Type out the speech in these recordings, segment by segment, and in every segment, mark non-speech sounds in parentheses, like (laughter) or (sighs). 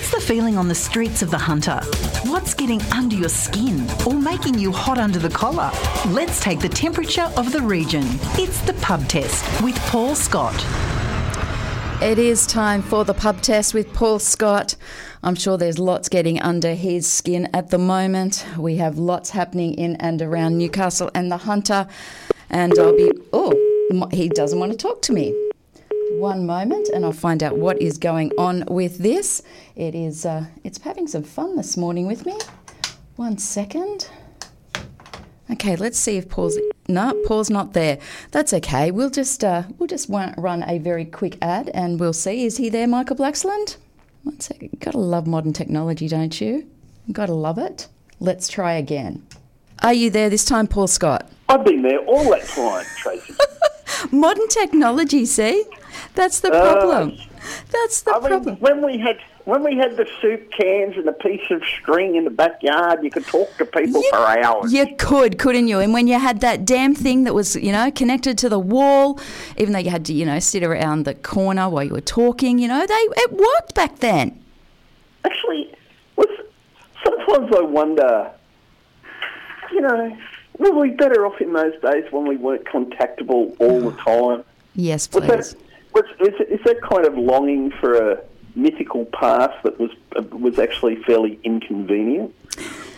What's the feeling on the streets of the Hunter? What's getting under your skin or making you hot under the collar? Let's take the temperature of the region. It's the pub test with Paul Scott. It is time for the pub test with Paul Scott. I'm sure there's lots getting under his skin at the moment. We have lots happening in and around Newcastle and the Hunter. And I'll be. Oh, he doesn't want to talk to me. One moment, and I'll find out what is going on with this. It is. Uh, it's having some fun this morning with me. One second. Okay, let's see if Paul's no, Paul's not there. That's okay. We'll just uh, we'll just run a very quick ad, and we'll see. Is he there, Michael Blaxland? One second. You've got to love modern technology, don't you? You've got to love it. Let's try again. Are you there this time, Paul Scott? I've been there all that time, Tracy. (laughs) modern technology, see? That's the problem. Uh, That's the I problem. Mean, when we had when we had the soup cans and a piece of string in the backyard, you could talk to people you, for hours. You could, couldn't you? And when you had that damn thing that was, you know, connected to the wall, even though you had to, you know, sit around the corner while you were talking, you know, they it worked back then. Actually, was, sometimes I wonder, you know, were we better off in those days when we weren't contactable all the (sighs) time? Yes, please. Was is, is that kind of longing for a mythical past that was uh, was actually fairly inconvenient?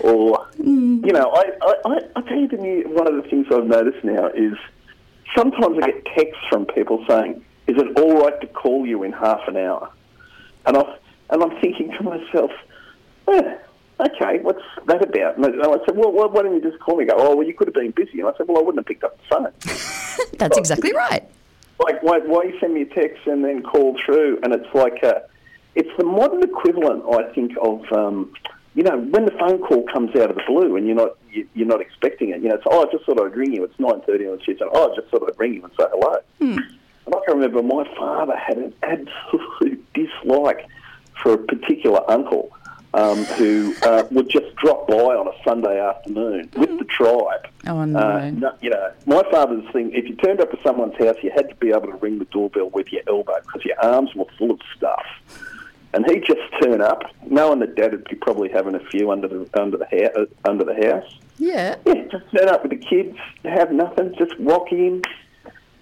Or, mm. you know, I, I, I tell you, the new, one of the things I've noticed now is sometimes I get texts from people saying, "Is it all right to call you in half an hour?" And I and I'm thinking to myself, eh, okay, what's that about? And I said, well, why don't you just call me? go, oh, well, you could have been busy. And I said, well, I wouldn't have picked up the phone. (laughs) That's exactly right like why, why you send me a text and then call through, and it's like a, it's the modern equivalent, I think, of um, you know when the phone call comes out of the blue and you're not you, are not expecting it. You know, it's oh, I just thought I'd ring you. It's nine thirty on Tuesday. Oh, I just thought I'd ring you and say hello. Hmm. And I can remember my father had an absolute dislike for a particular uncle um, who uh, would just drop by on a Sunday afternoon with the tribe. Oh no. Uh, no! You know, my father's thing: if you turned up at someone's house, you had to be able to ring the doorbell with your elbow because your arms were full of stuff. And he'd just turn up, knowing that Dad would be probably having a few under the under the ha- uh, under the house. Yeah. Yeah, just turn up with the kids, have nothing, just walk in,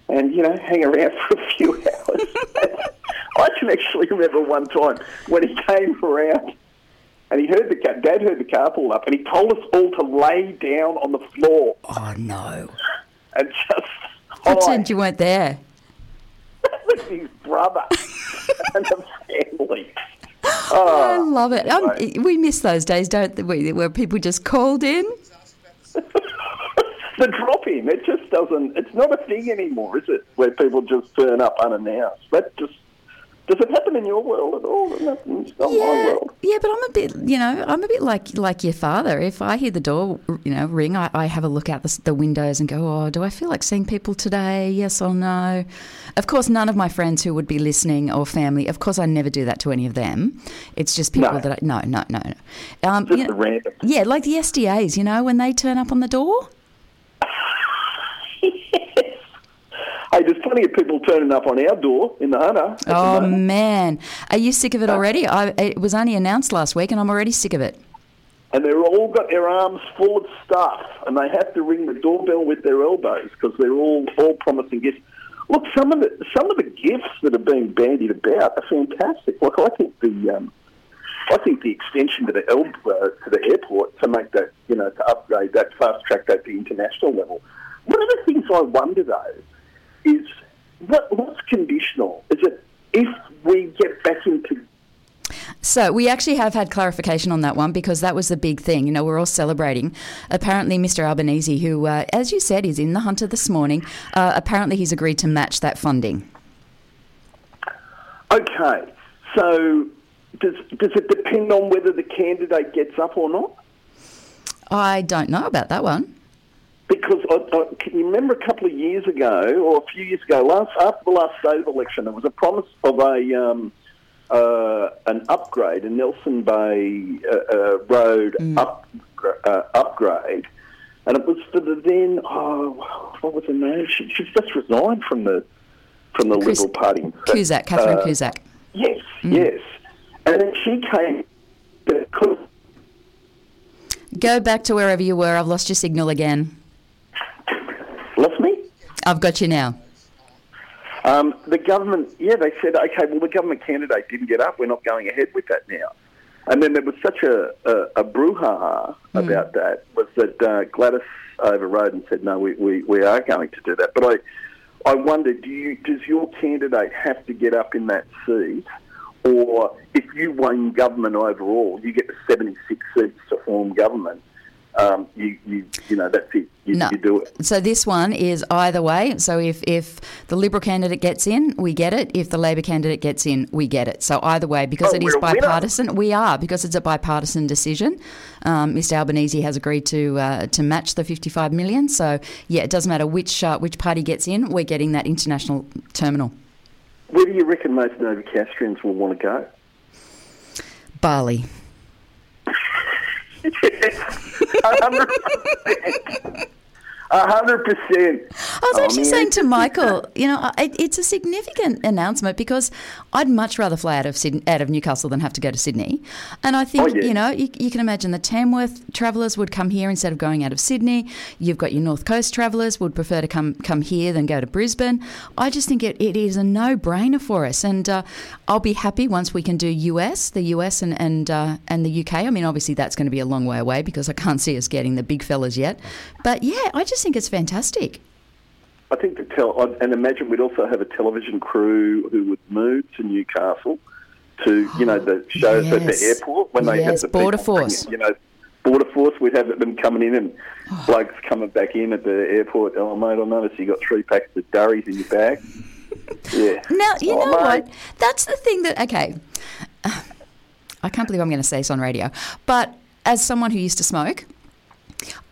and you know, hang around (laughs) for a few hours. (laughs) I can actually remember one time when he came around and he heard the cat, dad heard the car pull up, and he told us all to lay down on the floor. Oh no! And just pretend you weren't there. (laughs) with his brother (laughs) and the family. Oh, I love it. Um, we miss those days, don't we? Where people just called in. (laughs) the drop in, it just doesn't. It's not a thing anymore, is it? Where people just turn up unannounced. That just does it happen in your world at all? Not yeah, my world. Yeah, but I'm a bit, you know, I'm a bit like like your father. If I hear the door, you know, ring, I, I have a look out the, the, windows and go, oh, do I feel like seeing people today? Yes or no? Of course, none of my friends who would be listening or family. Of course, I never do that to any of them. It's just people no. that I, no, no, no, no. Um, just you know, random. Yeah, like the SDAs. You know, when they turn up on the door. (laughs) (laughs) Hey, there's plenty of people turning up on our door in the Hunter. Oh, man. Are you sick of it already? I, it was only announced last week and I'm already sick of it. And they're all got their arms full of stuff and they have to ring the doorbell with their elbows because they're all, all promising gifts. Look, some of the some of the gifts that are being bandied about are fantastic. Like I think the um, I think the extension to the El, uh, to the airport to make that you know to upgrade that fast track that to international level. One of the things I wonder though is what, what's conditional? Is it if we get back into so we actually have had clarification on that one because that was the big thing. You know, we're all celebrating. Apparently, Mr. Albanese, who, uh, as you said, is in the hunter this morning, uh, apparently he's agreed to match that funding. Okay, so does does it depend on whether the candidate gets up or not? I don't know about that one because I, I, can you remember a couple of years ago, or a few years ago, last after the last state election, there was a promise of a um, uh, an upgrade, a Nelson Bay uh, uh, Road mm. up, uh, upgrade, and it was for the then oh, what was her name? She, she's just resigned from the from the Chris, Liberal Party. Cusack, Catherine uh, Cusack. Yes, mm. yes. And then she came. Go back to wherever you were. I've lost your signal again. I've got you now. Um, the government, yeah, they said, okay, well, the government candidate didn't get up. We're not going ahead with that now. And then there was such a, a, a brouhaha mm. about that, was that uh, Gladys overrode and said, no, we, we, we are going to do that. But I, I wonder, do you, does your candidate have to get up in that seat? Or if you win government overall, you get the 76 seats to form government um, you, you, you know, that's it. You, no. you do it. So this one is either way. So if, if the Liberal candidate gets in, we get it. If the Labor candidate gets in, we get it. So either way, because oh, it is bipartisan, we are because it's a bipartisan decision. Um, Mr Albanese has agreed to uh, to match the 55 million. So yeah, it doesn't matter which uh, which party gets in, we're getting that international terminal. Where do you reckon most Novocastrians will want to go? Bali. (laughs) A hundred percent. I was actually saying to Michael, you know, it, it's a significant announcement because I'd much rather fly out of Sydney, out of Newcastle than have to go to Sydney. And I think, oh, yeah. you know, you, you, can imagine the Tamworth travellers would come here instead of going out of Sydney. You've got your North Coast travellers would prefer to come come here than go to Brisbane. I just think it, it is a no brainer for us, and uh, I'll be happy once we can do US, the US, and and uh, and the UK. I mean, obviously that's going to be a long way away because I can't see us getting the big fellas yet. But yeah, I just think it's fantastic. I think the tel- and imagine we'd also have a television crew who would move to Newcastle to you (gasps) know the shows yes. at the airport when they yes, have the border force. you know, border force. We'd have them coming in and oh. blokes coming back in at the airport. Oh mate, I noticed you got three packs of durries in your bag. (laughs) yeah. Now you oh, know mate. what? That's the thing that okay. (sighs) I can't believe I'm going to say this on radio, but as someone who used to smoke,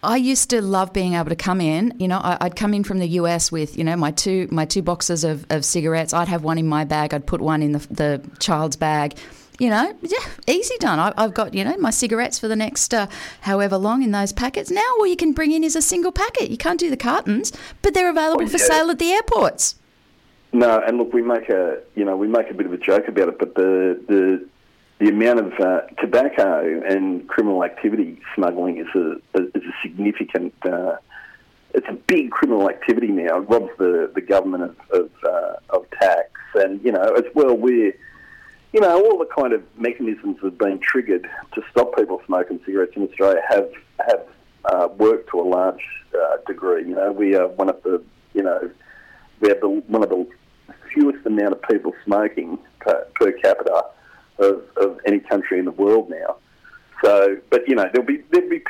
I used to love being able to come in. You know, I'd come in from the US with you know my two my two boxes of, of cigarettes. I'd have one in my bag. I'd put one in the the child's bag. You know, yeah, easy done. I, have got you know my cigarettes for the next uh, however long in those packets. Now, all you can bring in is a single packet. You can't do the cartons, but they're available oh, yeah. for sale at the airports. No, and look, we make a you know we make a bit of a joke about it, but the the the amount of uh, tobacco and criminal activity smuggling is a, is a significant. Uh, it's a big criminal activity now. It robs the, the government of of, uh, of tax, and you know as well we're you know all the kind of mechanisms that have been triggered to stop people smoking cigarettes in Australia have have uh, worked to a large uh, degree. You know we are one of the you know we have the, one of the fewest amount of people smoking per, per capita of, of any country in the world now. So, but you know, there'll be there'll be.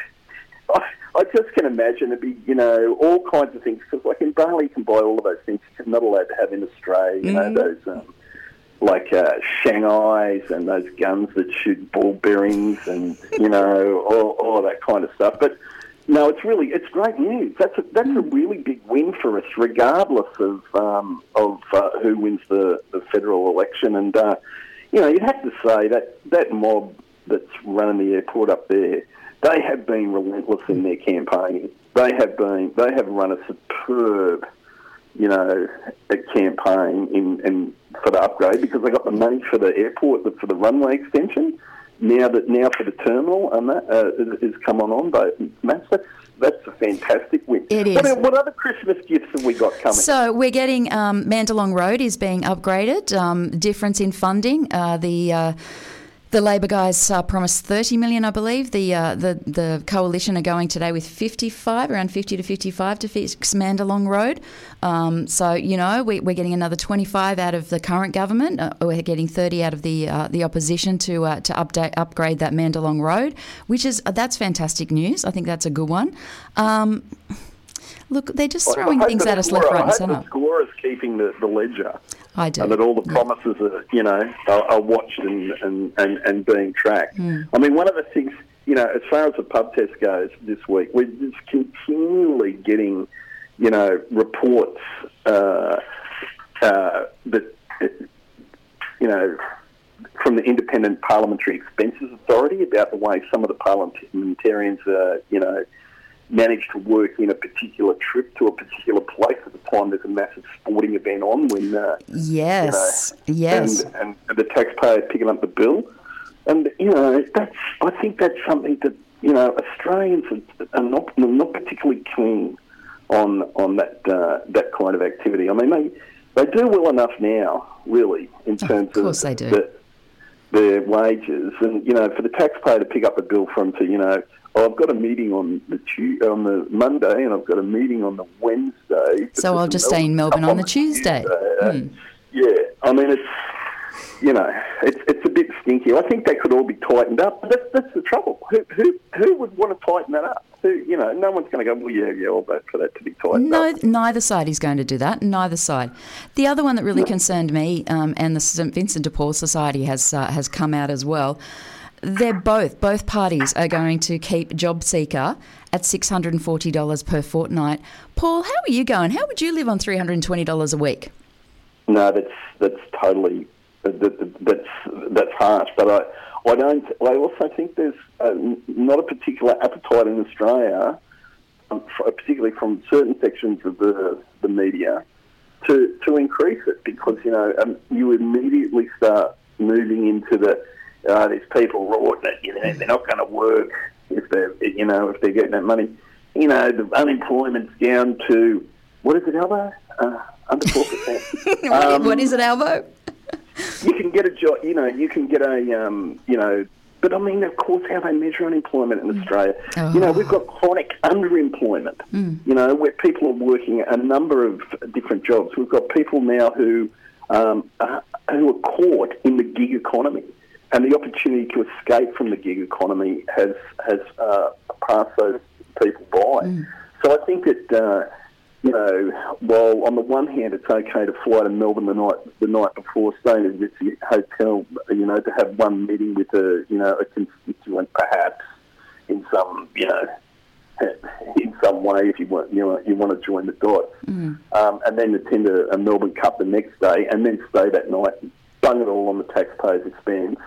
I, I just can imagine there'd be you know all kinds of things because like in Bali you can buy all of those things you're not allowed to have in Australia. You mm. know those. Um, like uh, Shanghai's and those guns that shoot ball bearings and you know (laughs) all, all of that kind of stuff. But no, it's really it's great news. That's a, that's a really big win for us, regardless of um, of uh, who wins the, the federal election. And uh, you know, you'd have to say that that mob that's running the airport up there, they have been relentless in their campaigning. They have been, they have run a superb, you know, a campaign in, in for the upgrade because they got the money for the airport, for the runway extension. Now that now for the terminal and that uh, is come on on, but Matt, that's that's a fantastic win. It is. What, what, other Christmas gifts have we got coming? So we're getting um, Mandalong Road is being upgraded. Um, difference in funding. Uh, the uh, the Labor guys uh, promised 30 million, I believe. The, uh, the the coalition are going today with 55, around 50 to 55 to fix Mandalong Road. Um, so you know we, are getting another 25 out of the current government. Uh, we're getting 30 out of the uh, the opposition to uh, to update upgrade that Mandalong Road, which is uh, that's fantastic news. I think that's a good one. Um, look, they're just throwing things at us left, right, and centre. The score is keeping the, the ledger. I do. And that all the promises are, you know, are, are watched and, and, and, and being tracked. Mm. I mean, one of the things, you know, as far as the pub test goes this week, we're just continually getting, you know, reports uh, uh, that, you know, from the Independent Parliamentary Expenses Authority about the way some of the parliamentarians are, you know, manage to work in a particular trip to a particular place at the time there's a massive sporting event on when uh, yes you know, yes and, and, the taxpayer picking up the bill and you know that's I think that's something that you know Australians are not not particularly keen on on that uh, that kind of activity. I mean they they do well enough now, really, in terms of, course of they do. The, their wages, and you know for the taxpayer to pick up a bill from to you know oh, I've got a meeting on the Tu- on the Monday and I've got a meeting on the Wednesday. So I'll just stay in Melbourne on, on the Tuesday. Tuesday. Hmm. Yeah, I mean it's you know, it's it's a bit stinky. I think that could all be tightened up. That's that's the trouble. Who who who would want to tighten that up? Who you know, no one's going to go. Well, yeah, yeah, I'll vote for that to be tightened no, up. neither side is going to do that. Neither side. The other one that really no. concerned me, um, and the St Vincent de Paul Society has uh, has come out as well. They're both both parties are going to keep job seeker at six hundred and forty dollars per fortnight. Paul, how are you going? How would you live on three hundred and twenty dollars a week? No, that's that's totally that, that's that's harsh. But I I don't. I also think there's uh, not a particular appetite in Australia, um, particularly from certain sections of the the media, to to increase it because you know um, you immediately start moving into the uh, there's people rorting it. You know, they're not going to work if they're you know if they're getting that money. You know, the unemployment's down to what is it, Albo? Uh, under four percent. (laughs) Um, what is it, Albo? (laughs) you can get a job, you know, you can get a, um, you know, but I mean, of course, how they measure unemployment in mm. Australia. Oh. You know, we've got chronic underemployment, mm. you know, where people are working a number of different jobs. We've got people now who, um, uh, who are caught in the gig economy. And the opportunity to escape from the gig economy has, has uh, passed those people by. Mm. So I think that uh, you know, while on the one hand it's okay to fly to Melbourne the night the night before, staying in a hotel, you know, to have one meeting with a you know a constituent perhaps in some you know in some way if you want you know you want to join the dots, mm. um, and then attend a, a Melbourne Cup the next day, and then stay that night, and bung it all on the taxpayer's expense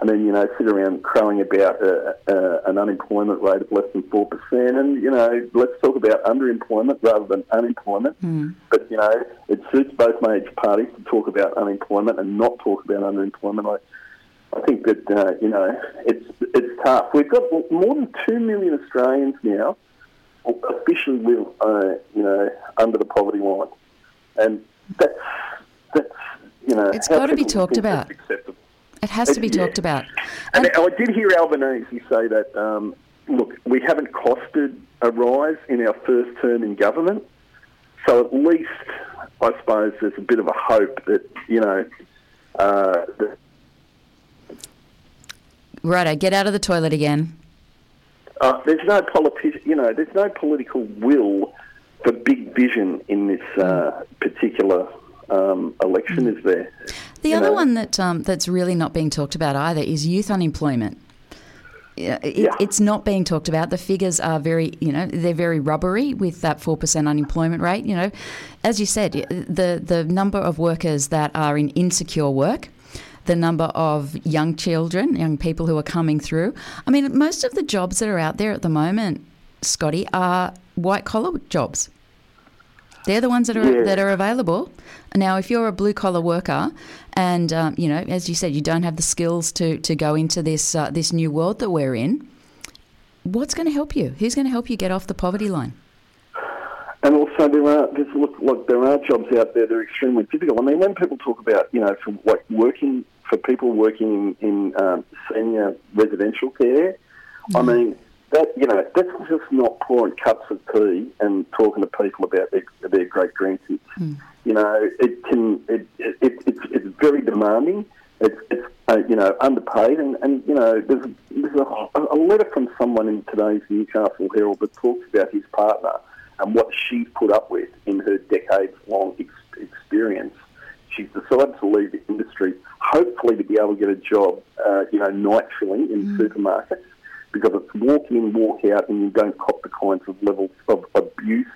and then you know sit around crowing about uh, uh, an unemployment rate of less than four percent, and you know let's talk about underemployment rather than unemployment. Mm. But you know it suits both major parties to talk about unemployment and not talk about underemployment. I, I think that uh, you know it's it's tough. We've got more than two million Australians now officially live uh, you know under the poverty line, and that's that's you know it's got to be talked about. Acceptable. It has to be yeah. talked about. And, and, I did hear Albanese say that, um, look, we haven't costed a rise in our first term in government. So at least, I suppose, there's a bit of a hope that, you know, uh, that Righto, get out of the toilet again. Uh, there's no politician, you know, there's no political will for big vision in this uh, particular um, election, is there? The other know? one that um, that's really not being talked about either is youth unemployment. It, yeah. It's not being talked about. The figures are very, you know, they're very rubbery with that four percent unemployment rate. You know, as you said, the the number of workers that are in insecure work, the number of young children, young people who are coming through. I mean, most of the jobs that are out there at the moment, Scotty, are white collar jobs. They're the ones that are yeah. that are available. Now, if you're a blue collar worker, and um, you know, as you said, you don't have the skills to to go into this uh, this new world that we're in, what's going to help you? Who's going to help you get off the poverty line? And also, there are there's, look, look, there are jobs out there that are extremely difficult. I mean, when people talk about you know, for like working for people working in, in um, senior residential care, mm-hmm. I mean that you know that's just not pouring cups of tea and talking to people about their, their great grandkids. Mm. You know, it can it, it, it, it's it's very demanding. It's, it's uh, you know underpaid, and, and you know there's there's a, a letter from someone in today's Newcastle Herald that talks about his partner and what she's put up with in her decades long ex- experience. She's decided to leave the industry, hopefully to be able to get a job, uh, you know, night filling in mm. supermarkets because it's walk in, walk out, and you don't cop the kinds of levels of abuse,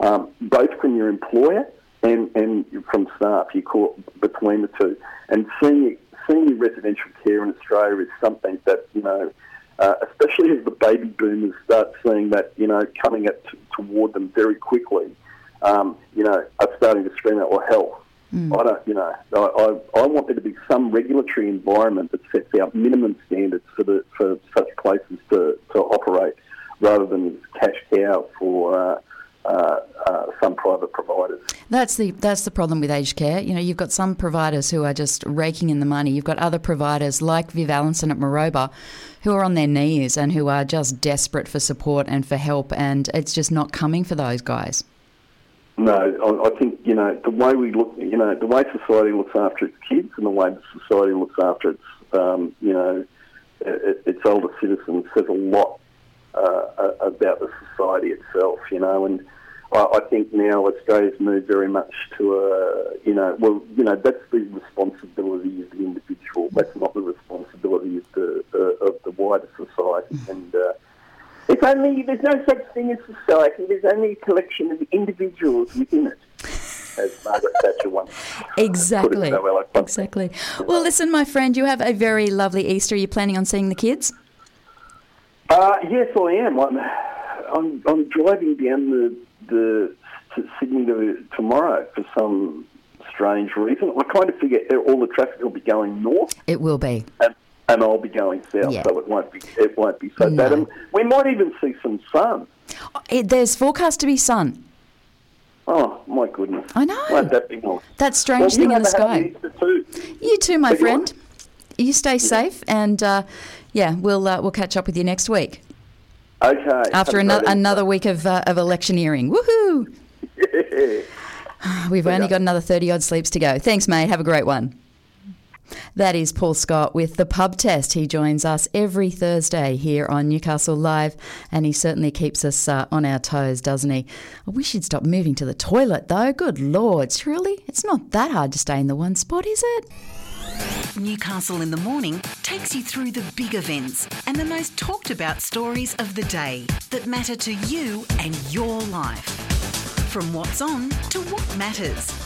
um, both from your employer and, and from staff. You caught between the two. And senior, senior residential care in Australia is something that, you know, uh, especially as the baby boomers start seeing that, you know, coming at, toward them very quickly, um, you know, are starting to scream out, well, health, I don't, you know, I, I, I want there to be some regulatory environment that sets out minimum standards for the for such places to, to operate, rather than cash cow for uh, uh, uh, some private providers. That's the that's the problem with aged care. You know, you've got some providers who are just raking in the money. You've got other providers like Viv Allison at Maroba, who are on their knees and who are just desperate for support and for help, and it's just not coming for those guys. No, I, I think you know the way we look, you know, the way society looks after its kids and the way the society looks after its, um, you know, its, older citizens says a lot uh, about the society itself. You know, and I, I think now Australia's moved very much to a, you know, well, you know, that's the responsibility of the individual. That's not the responsibility of the uh, of the wider society. And uh, it's only there's no such thing as society. There's only a collection of individuals within it. As Margaret Thatcher once (laughs) exactly. So well, exactly. Well, listen, my friend, you have a very lovely Easter. Are you planning on seeing the kids? Uh, yes, I am. I'm, I'm, I'm driving down the, the to Sydney to, tomorrow for some strange reason. I kind of figure all the traffic will be going north. It will be. And, and I'll be going south, Yeah. so it won't be it won't be so No. bad. And we might even see some sun. It, there's forecast to be sun. Oh my goodness! I know. Won't that be nice? That strange Well, thing in the have a happy sky. Too. You too, my But friend. You stay safe, and uh, yeah, we'll uh, we'll catch up with you next week Okay. after another another week of uh, of electioneering. Woohoo! Easter. (laughs) We've only got another 30 odd sleeps to go. Thanks, mate. Have a great one. That is Paul Scott with the pub test. He joins us every Thursday here on Newcastle Live, and he certainly keeps us uh, on our toes, doesn't he? I wish he'd stop moving to the toilet, though. Good lord, surely it's not that hard to stay in the one spot, is it? Newcastle in the Morning takes you through the big events and the most talked about stories of the day that matter to you and your life. From what's on to what matters,